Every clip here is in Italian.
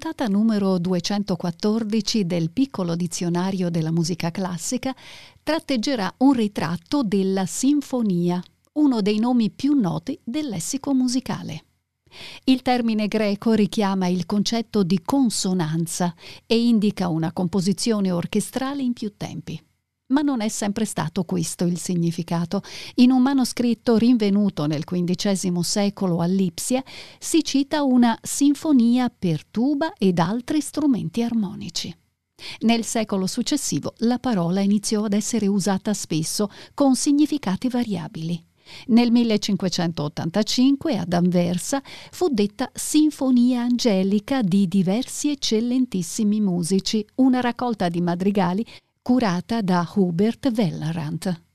Puntata numero 214 del piccolo dizionario della musica classica tratteggerà un ritratto della sinfonia, uno dei nomi più noti del lessico musicale. Il termine greco richiama il concetto di consonanza e indica una composizione orchestrale in più tempi. Ma non è sempre stato questo il significato. In un manoscritto rinvenuto nel XV secolo a Lipsia si cita una sinfonia per tuba ed altri strumenti armonici. Nel secolo successivo la parola iniziò ad essere usata spesso con significati variabili. Nel 1585 ad Anversa fu detta Sinfonia Angelica di diversi eccellentissimi musici, una raccolta di madrigali curata da Hubert Wellerant.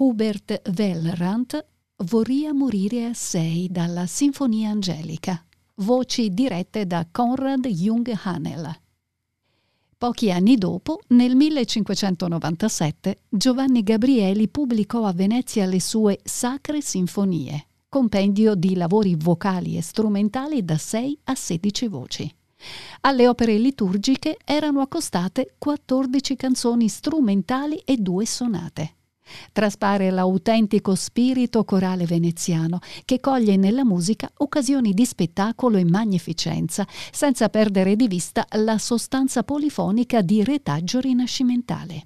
Hubert Wellrant Vorria morire a sei dalla Sinfonia Angelica, voci dirette da Konrad Jung Hanel. Pochi anni dopo, nel 1597, Giovanni Gabrieli pubblicò a Venezia le sue Sacre Sinfonie, compendio di lavori vocali e strumentali da 6 a 16 voci. Alle opere liturgiche erano accostate 14 canzoni strumentali e due sonate. Traspare l'autentico spirito corale veneziano che coglie nella musica occasioni di spettacolo e magnificenza, senza perdere di vista la sostanza polifonica di retaggio rinascimentale.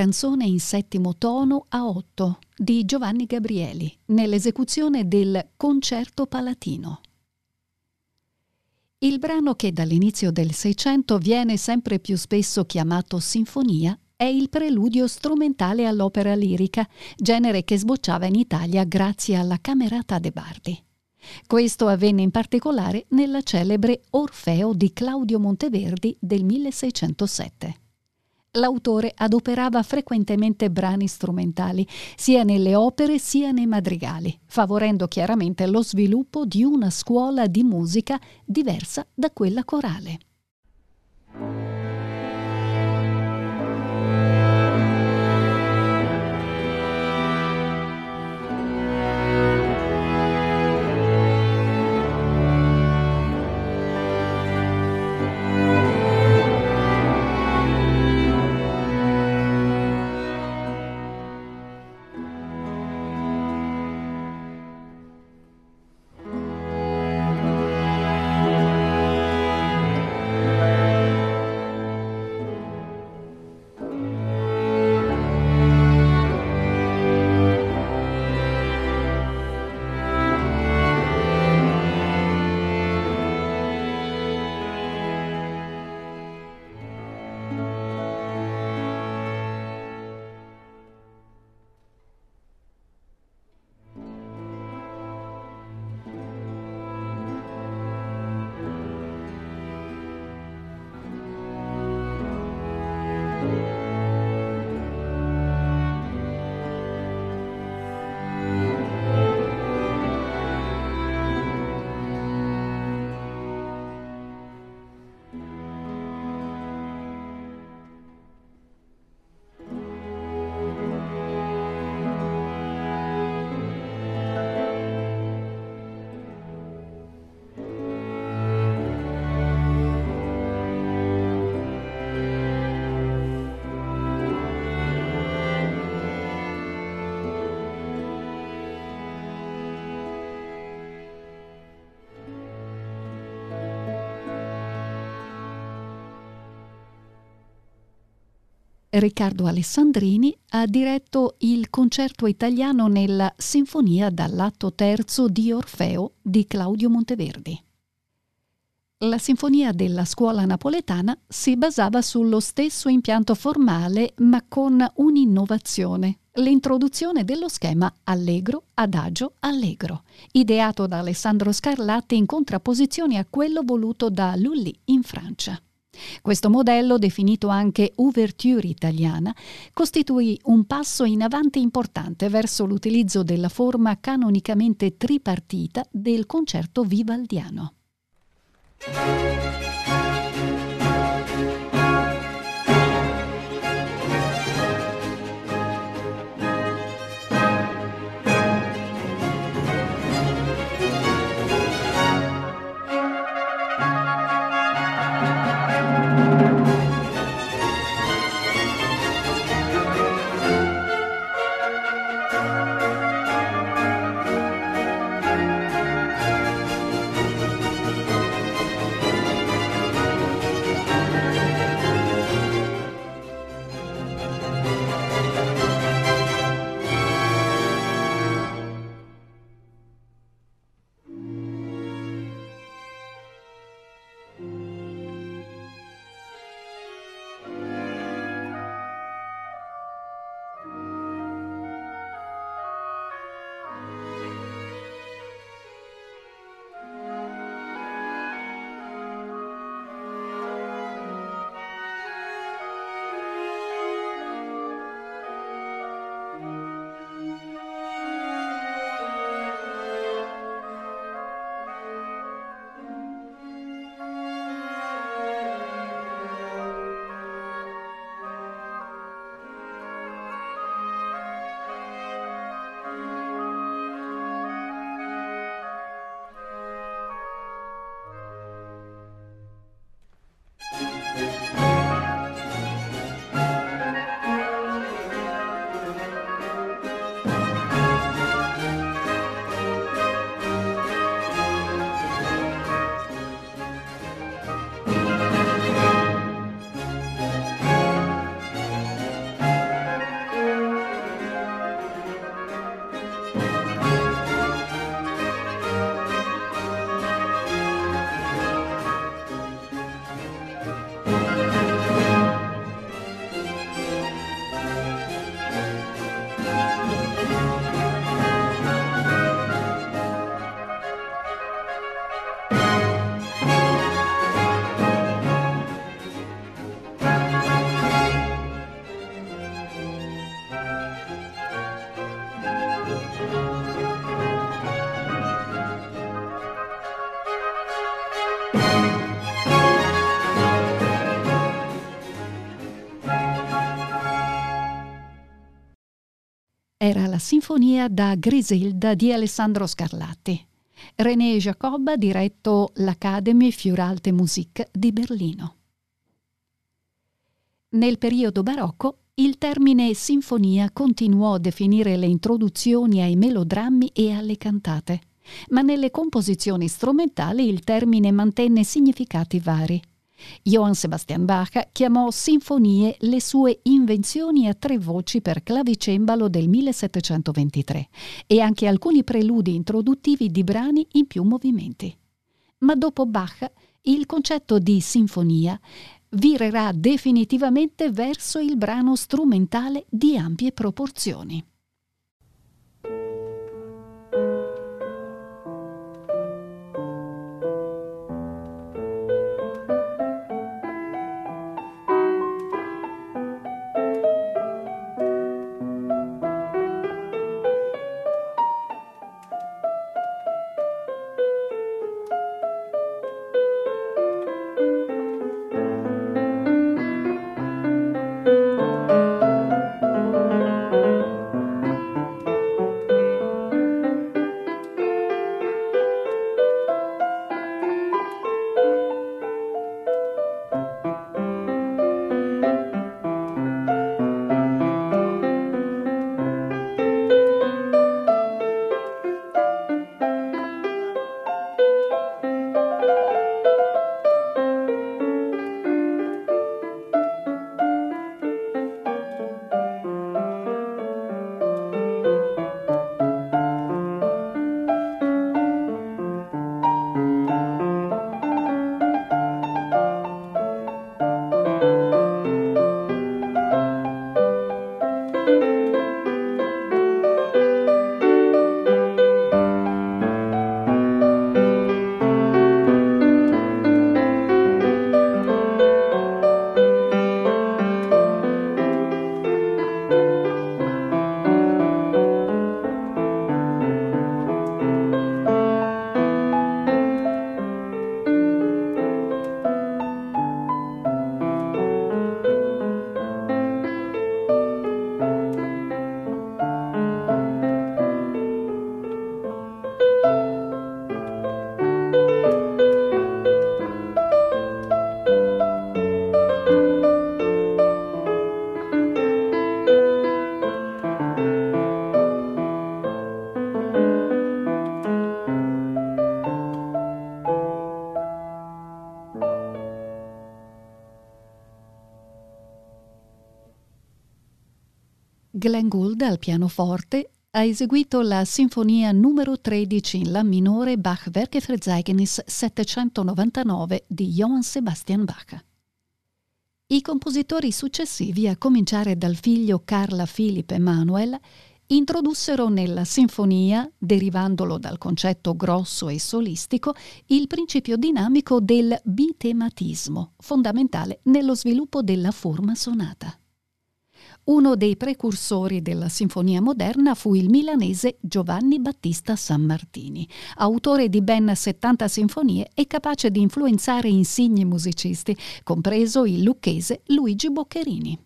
Canzone in settimo tono a otto di Giovanni Gabrieli, nell'esecuzione del Concerto Palatino. Il brano che dall'inizio del Seicento viene sempre più spesso chiamato sinfonia è il preludio strumentale all'opera lirica, genere che sbocciava in Italia grazie alla Camerata de Bardi. Questo avvenne in particolare nella celebre Orfeo di Claudio Monteverdi del 1607 l'autore adoperava frequentemente brani strumentali, sia nelle opere sia nei madrigali, favorendo chiaramente lo sviluppo di una scuola di musica diversa da quella corale. Riccardo Alessandrini ha diretto il concerto italiano nella Sinfonia dall'atto terzo di Orfeo di Claudio Monteverdi. La sinfonia della scuola napoletana si basava sullo stesso impianto formale ma con un'innovazione, l'introduzione dello schema allegro, adagio, allegro, ideato da Alessandro Scarlatti in contrapposizione a quello voluto da Lully in Francia. Questo modello, definito anche ouverture italiana, costituì un passo in avanti importante verso l'utilizzo della forma canonicamente tripartita del concerto vivaldiano. Era la sinfonia da Griselda di Alessandro Scarlatti. René Jacob ha diretto l'Academy für Alte Musik di Berlino. Nel periodo barocco il termine sinfonia continuò a definire le introduzioni ai melodrammi e alle cantate, ma nelle composizioni strumentali il termine mantenne significati vari. Johann Sebastian Bach chiamò sinfonie le sue invenzioni a tre voci per clavicembalo del 1723 e anche alcuni preludi introduttivi di brani in più movimenti. Ma dopo Bach il concetto di sinfonia virerà definitivamente verso il brano strumentale di ampie proporzioni. Glenn Gould al pianoforte ha eseguito la sinfonia numero 13 in La minore Bach Werkverzeichnis 799 di Johann Sebastian Bach. I compositori successivi, a cominciare dal figlio Carla Philipp Emanuel, introdussero nella sinfonia, derivandolo dal concetto grosso e solistico, il principio dinamico del bitematismo, fondamentale nello sviluppo della forma sonata. Uno dei precursori della sinfonia moderna fu il milanese Giovanni Battista Sammartini, autore di ben 70 sinfonie e capace di influenzare insigni musicisti, compreso il lucchese Luigi Boccherini.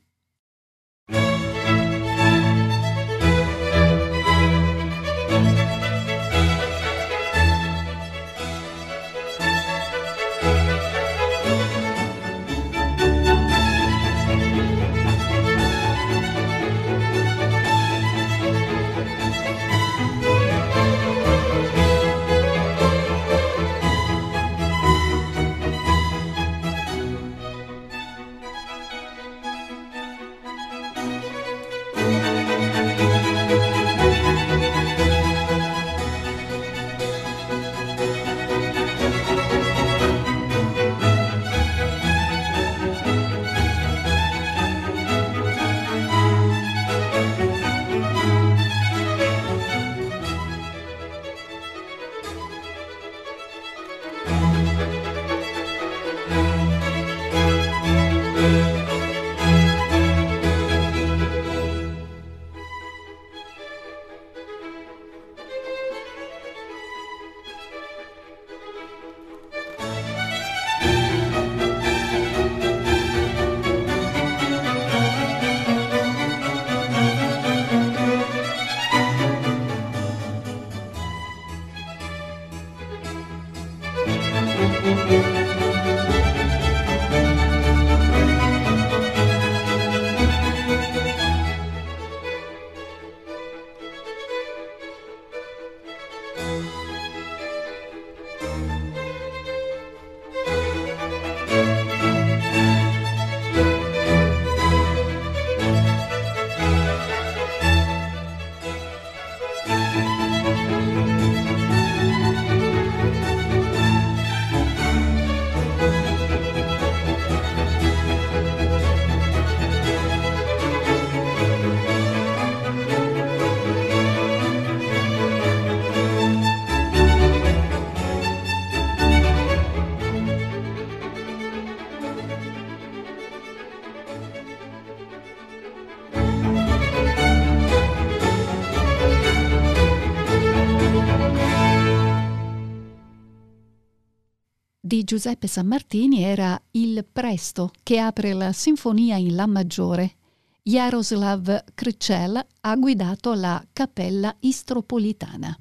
Giuseppe Sammartini era il Presto che apre la sinfonia in La maggiore. Jaroslav Krycel ha guidato la Cappella Istropolitana.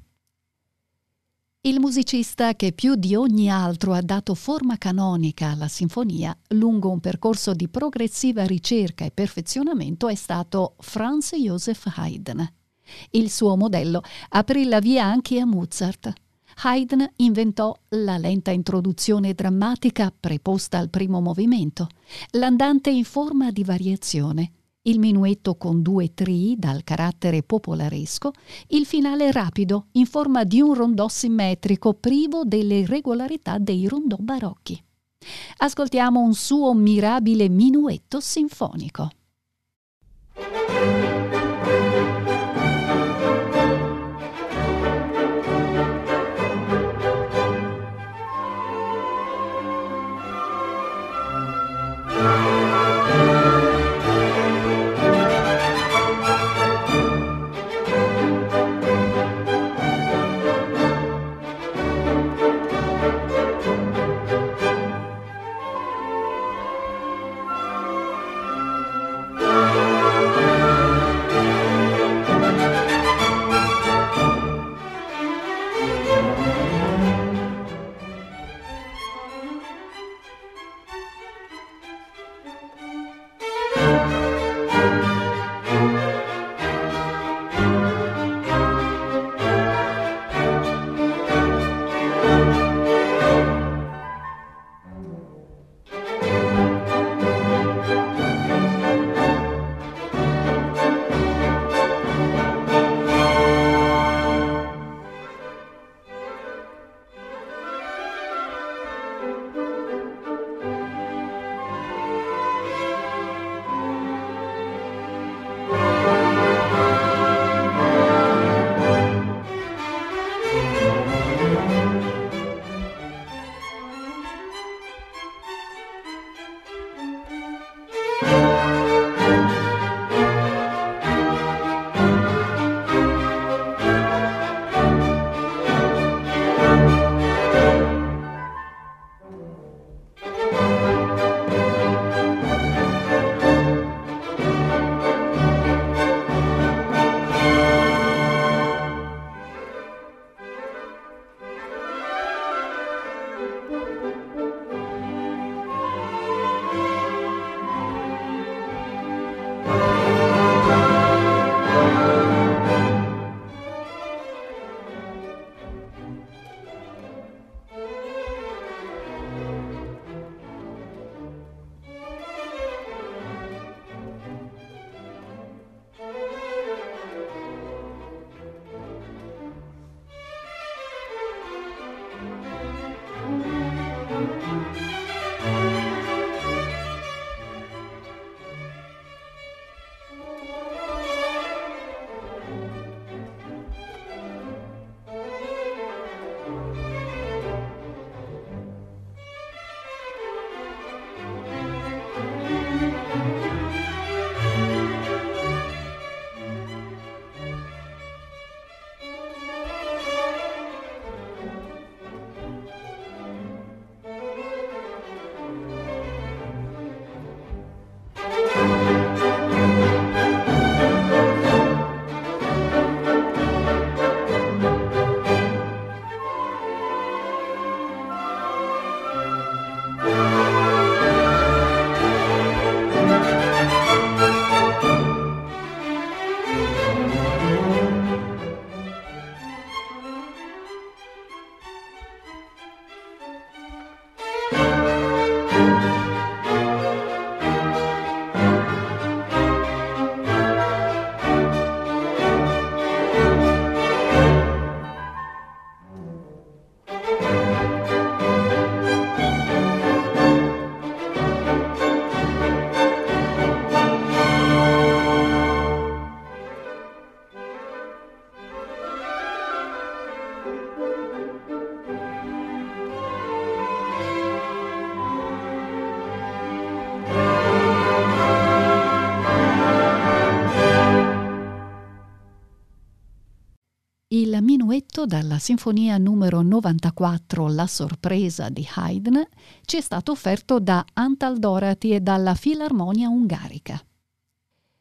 Il musicista che più di ogni altro ha dato forma canonica alla sinfonia lungo un percorso di progressiva ricerca e perfezionamento è stato Franz Joseph Haydn. Il suo modello aprì la via anche a Mozart. Haydn inventò la lenta introduzione drammatica preposta al primo movimento, l'andante in forma di variazione, il minuetto con due trii dal carattere popolaresco, il finale rapido in forma di un rondò simmetrico privo delle irregolarità dei rondò barocchi. Ascoltiamo un suo mirabile minuetto sinfonico. Dalla sinfonia numero 94 La sorpresa di Haydn ci è stato offerto da Antal Dorati e dalla Filarmonia Ungarica.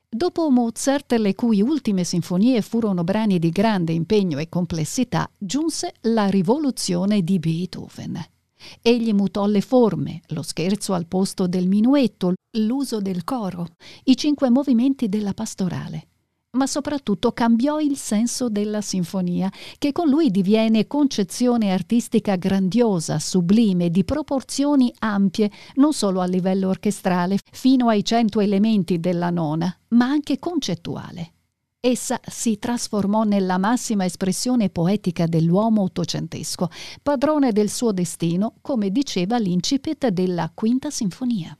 Dopo Mozart, le cui ultime sinfonie furono brani di grande impegno e complessità, giunse la rivoluzione di Beethoven. Egli mutò le forme, lo scherzo al posto del minuetto, l'uso del coro, i cinque movimenti della pastorale ma soprattutto cambiò il senso della sinfonia, che con lui diviene concezione artistica grandiosa, sublime, di proporzioni ampie, non solo a livello orchestrale, fino ai cento elementi della nona, ma anche concettuale. Essa si trasformò nella massima espressione poetica dell'uomo ottocentesco, padrone del suo destino, come diceva l'incipit della Quinta Sinfonia.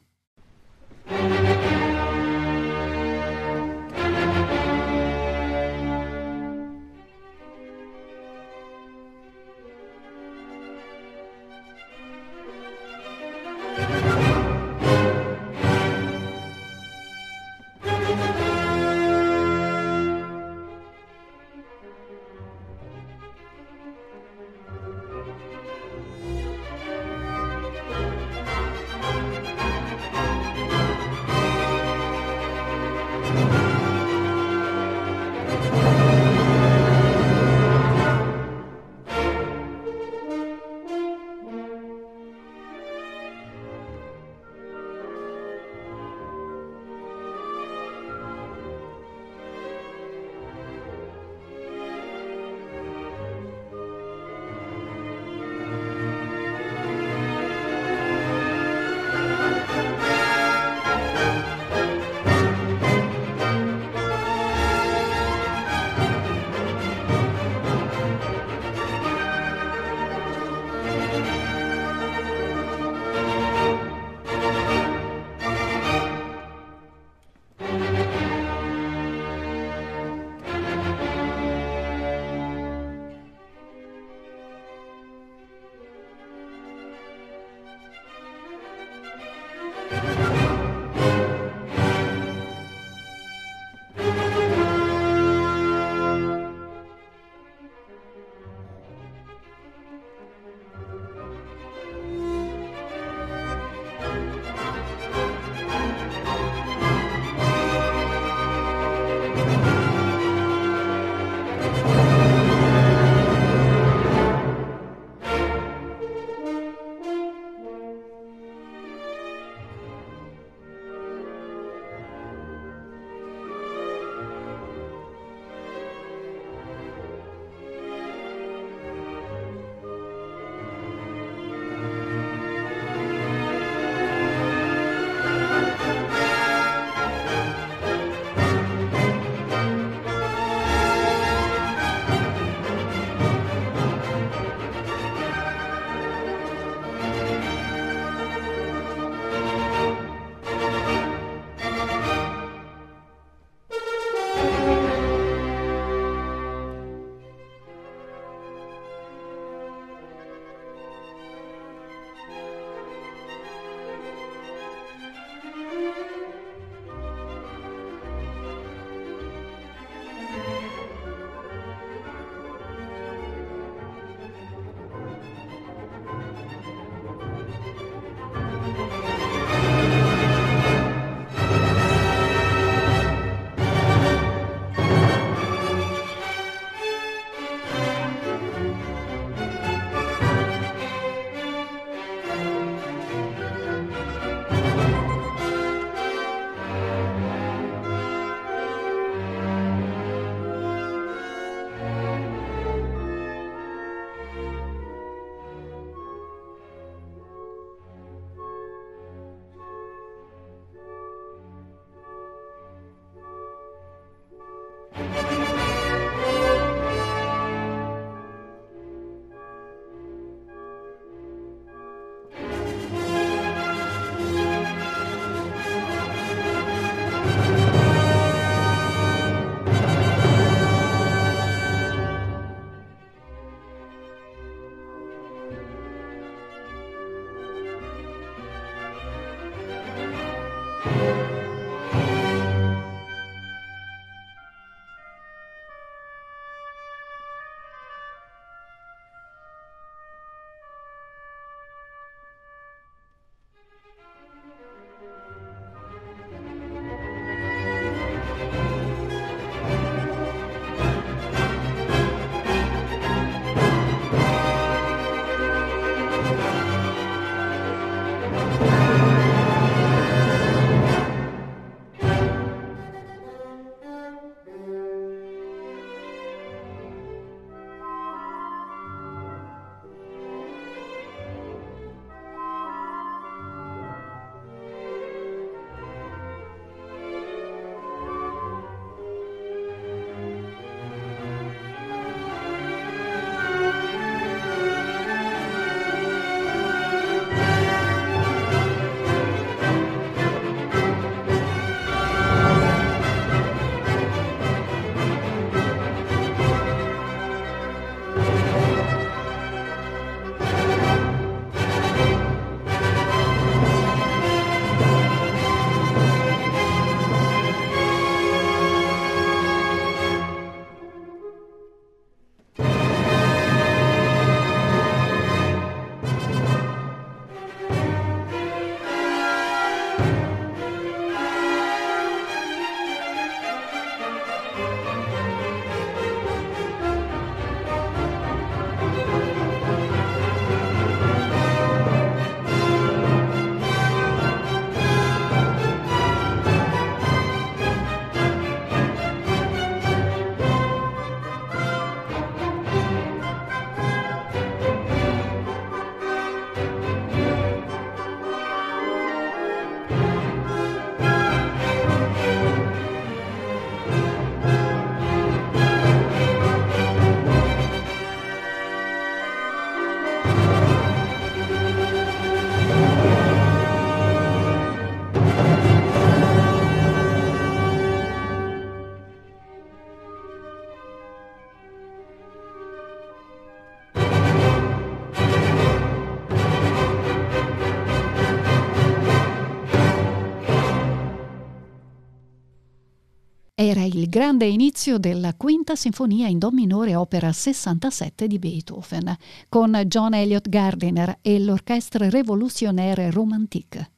Grande inizio della quinta sinfonia in Do minore opera 67 di Beethoven, con John Elliott Gardiner e l'Orchestre Révolutionnaire Romantique.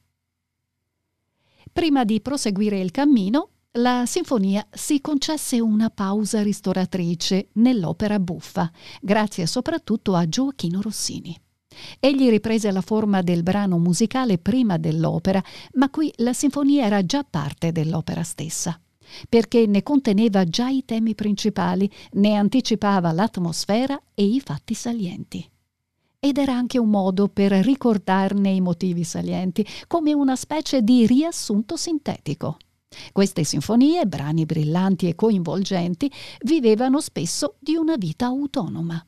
Prima di proseguire il cammino, la sinfonia si concesse una pausa ristoratrice nell'opera buffa, grazie soprattutto a Gioacchino Rossini. Egli riprese la forma del brano musicale prima dell'opera, ma qui la sinfonia era già parte dell'opera stessa, perché ne conteneva già i temi principali, ne anticipava l'atmosfera e i fatti salienti. Ed era anche un modo per ricordarne i motivi salienti, come una specie di riassunto sintetico. Queste sinfonie, brani brillanti e coinvolgenti, vivevano spesso di una vita autonoma.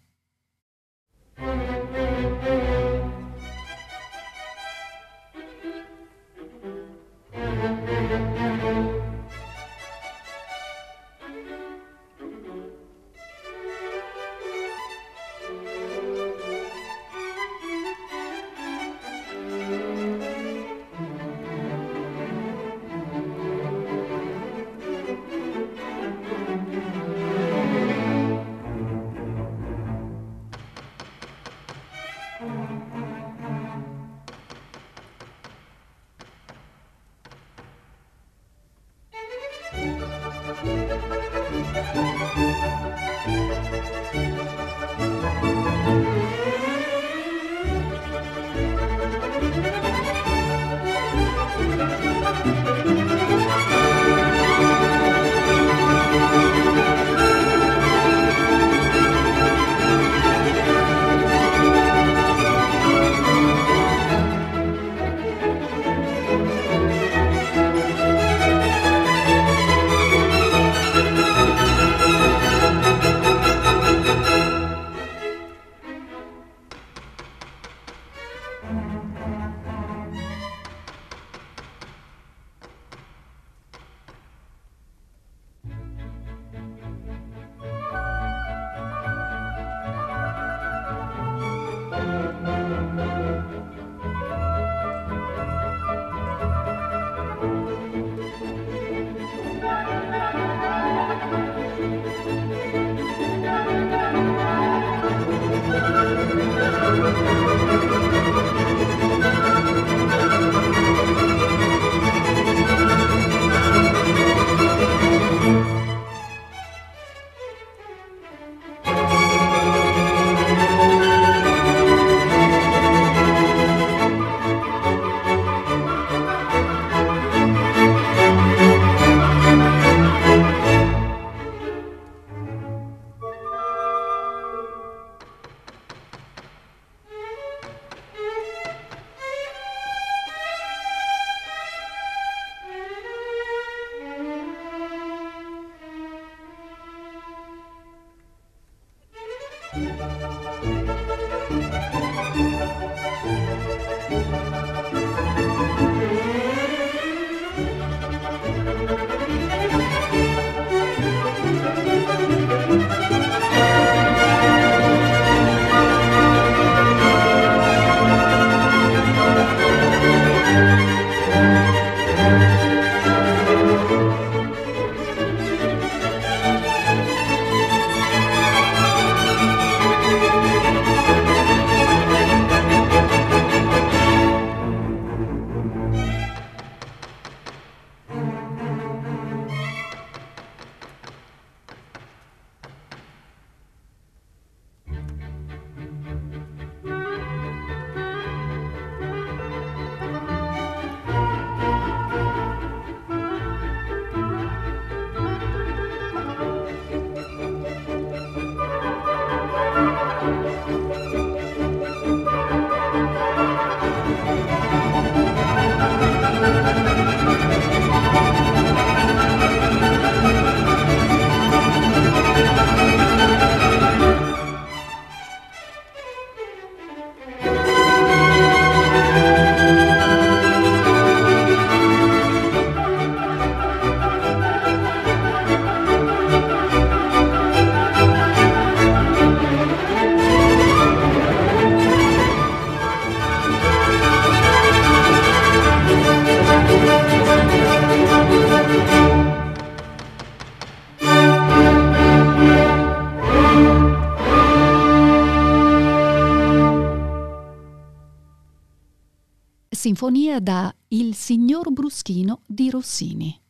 Sinfonia da Il signor Bruschino di Rossini.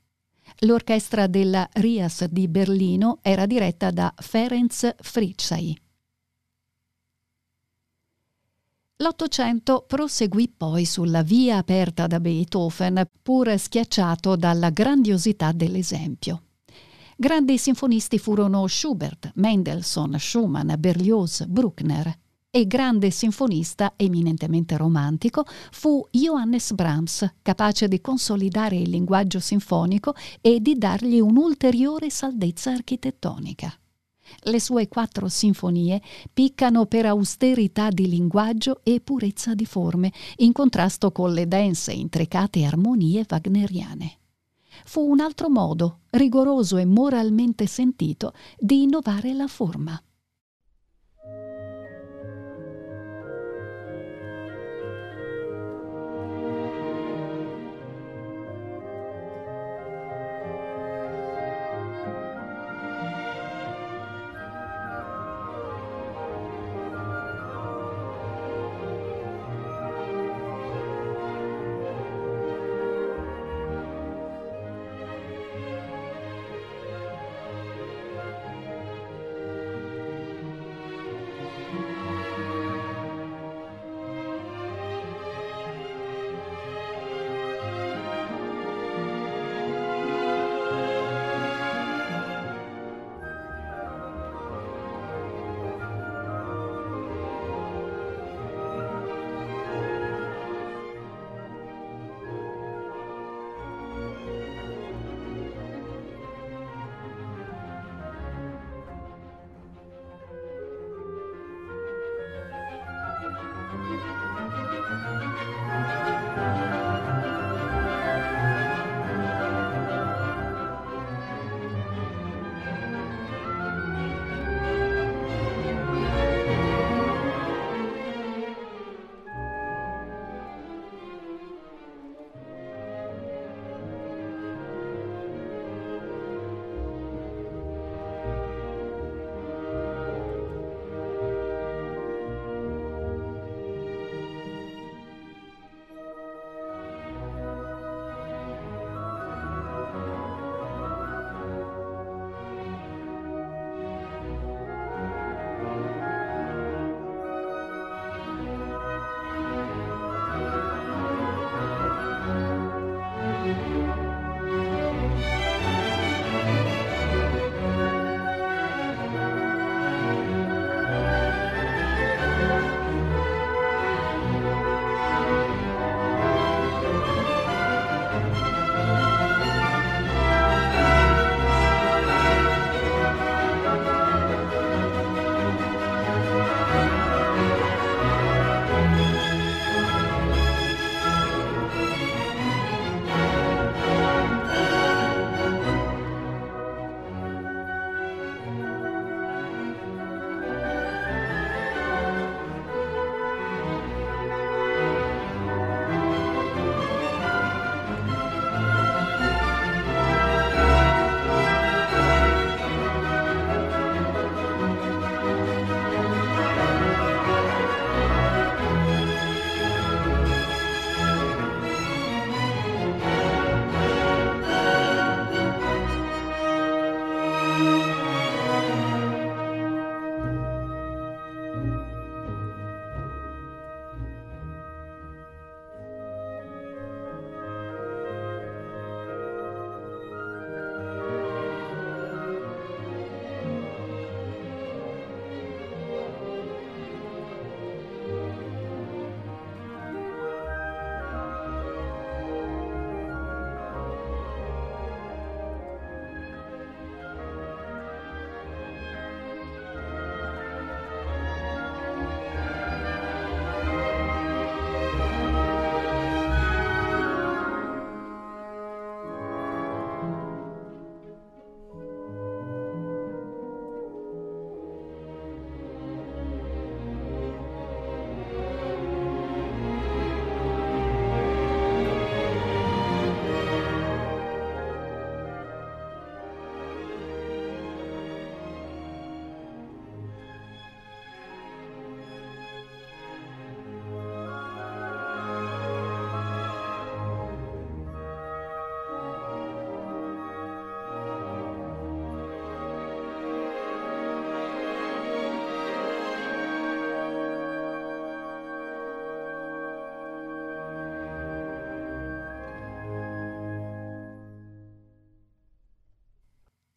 L'orchestra della Rias di Berlino era diretta da Ferenc Fritzai. L'Ottocento proseguì poi sulla via aperta da Beethoven, pur schiacciato dalla grandiosità dell'esempio. Grandi sinfonisti furono Schubert, Mendelssohn, Schumann, Berlioz, Bruckner e grande sinfonista eminentemente romantico fu Johannes Brahms, capace di consolidare il linguaggio sinfonico e di dargli un'ulteriore saldezza architettonica. Le sue quattro sinfonie piccano per austerità di linguaggio e purezza di forme, in contrasto con le dense, intricate armonie wagneriane. Fu un altro modo, rigoroso e moralmente sentito, di innovare la forma.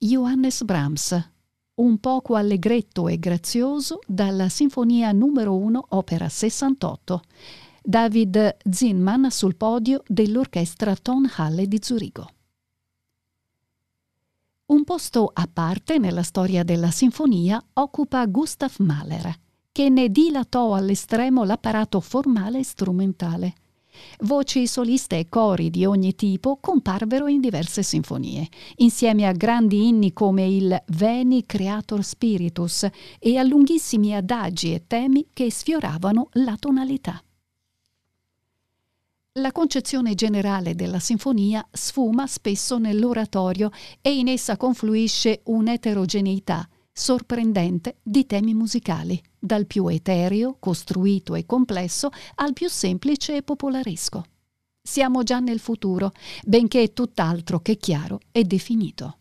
Johannes Brahms, un poco allegretto e grazioso dalla Sinfonia numero 1, opera 68. David Zinman sul podio dell'orchestra Tonhalle di Zurigo. Un posto a parte nella storia della sinfonia occupa Gustav Mahler, che ne dilatò all'estremo l'apparato formale e strumentale. Voci soliste e cori di ogni tipo comparvero in diverse sinfonie, insieme a grandi inni come il Veni Creator Spiritus e a lunghissimi adagi e temi che sfioravano la tonalità. La concezione generale della sinfonia sfuma spesso nell'oratorio e in essa confluisce un'eterogeneità sorprendente di temi musicali, dal più etereo, costruito e complesso al più semplice e popolaresco. Siamo già nel futuro, benché tutt'altro che chiaro e definito.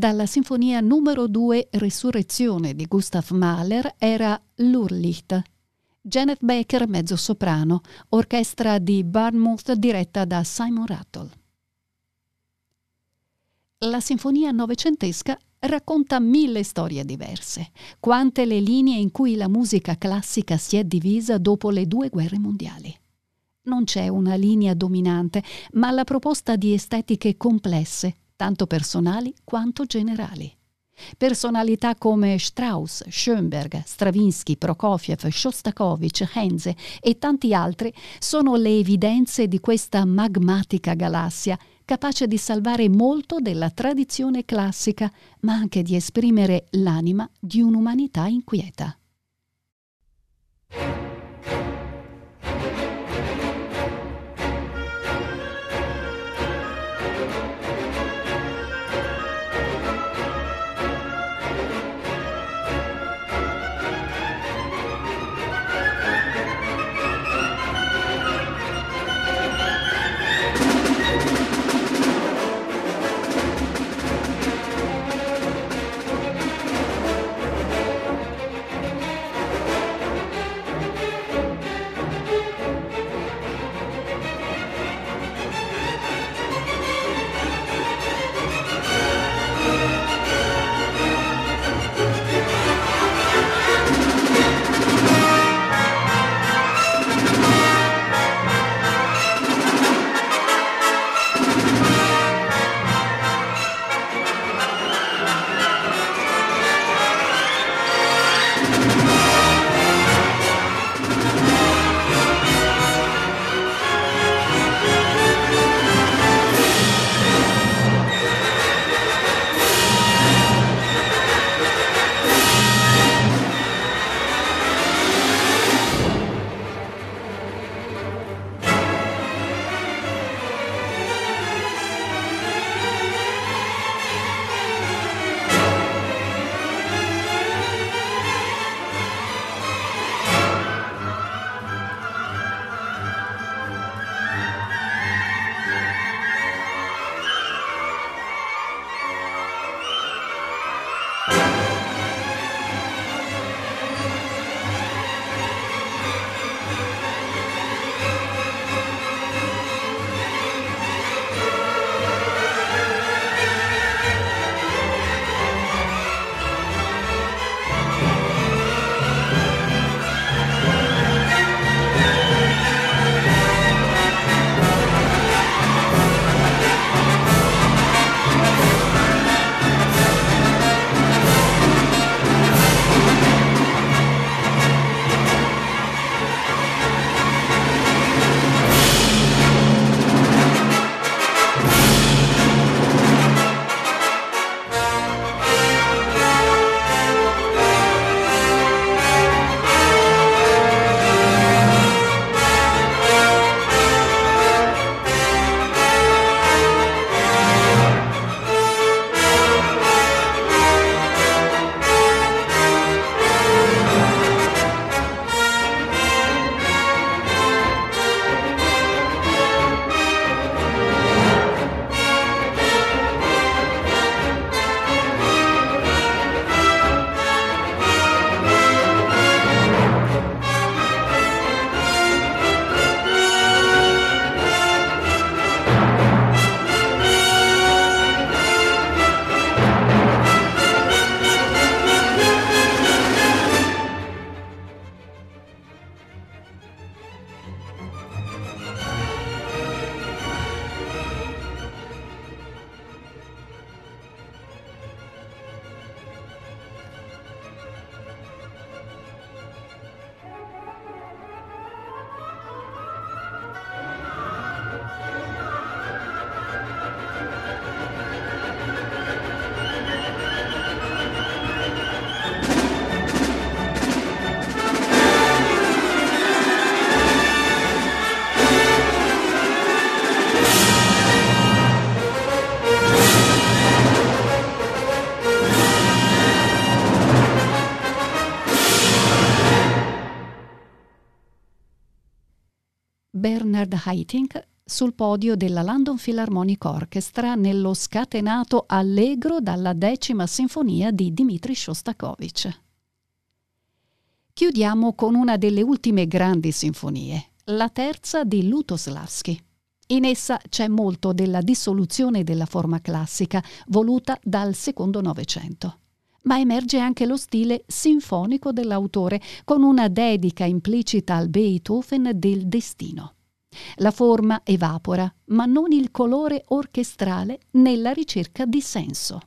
Dalla sinfonia numero 2 Resurrezione di Gustav Mahler era L'Urlicht. Janet Baker mezzo soprano, orchestra di Barmouth diretta da Simon Rattle. La sinfonia novecentesca racconta mille storie diverse, quante le linee in cui la musica classica si è divisa dopo le due guerre mondiali. Non c'è una linea dominante, ma la proposta di estetiche complesse, tanto personali quanto generali. Personalità come Strauss, Schoenberg, Stravinsky, Prokofiev, Shostakovich, Henze e tanti altri sono le evidenze di questa magmatica galassia capace di salvare molto della tradizione classica, ma anche di esprimere l'anima di un'umanità inquieta. Bernard Haitink sul podio della London Philharmonic Orchestra nello scatenato allegro dalla decima sinfonia di Dmitri Shostakovich. Chiudiamo con una delle ultime grandi sinfonie, la terza di Lutoslavski. In essa c'è molto della dissoluzione della forma classica voluta dal secondo Novecento. Ma emerge anche lo stile sinfonico dell'autore, con una dedica implicita al Beethoven del destino. La forma evapora, ma non il colore orchestrale nella ricerca di senso.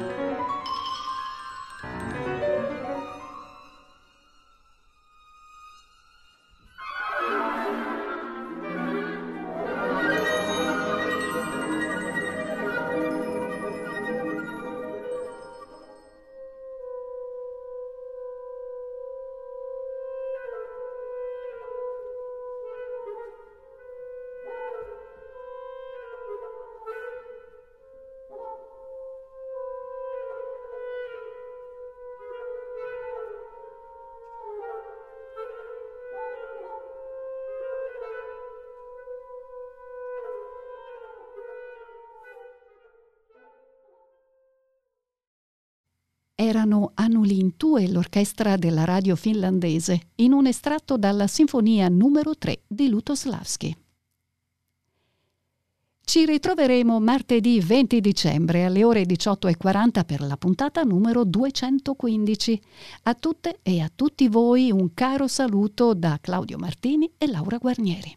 Erano E l'orchestra della radio finlandese in un estratto dalla Sinfonia numero 3 di Lutoslavski. Ci ritroveremo martedì 20 dicembre alle ore 18.40 per la puntata numero 215. A tutte e a tutti voi un caro saluto da Claudio Martini e Laura Guarnieri.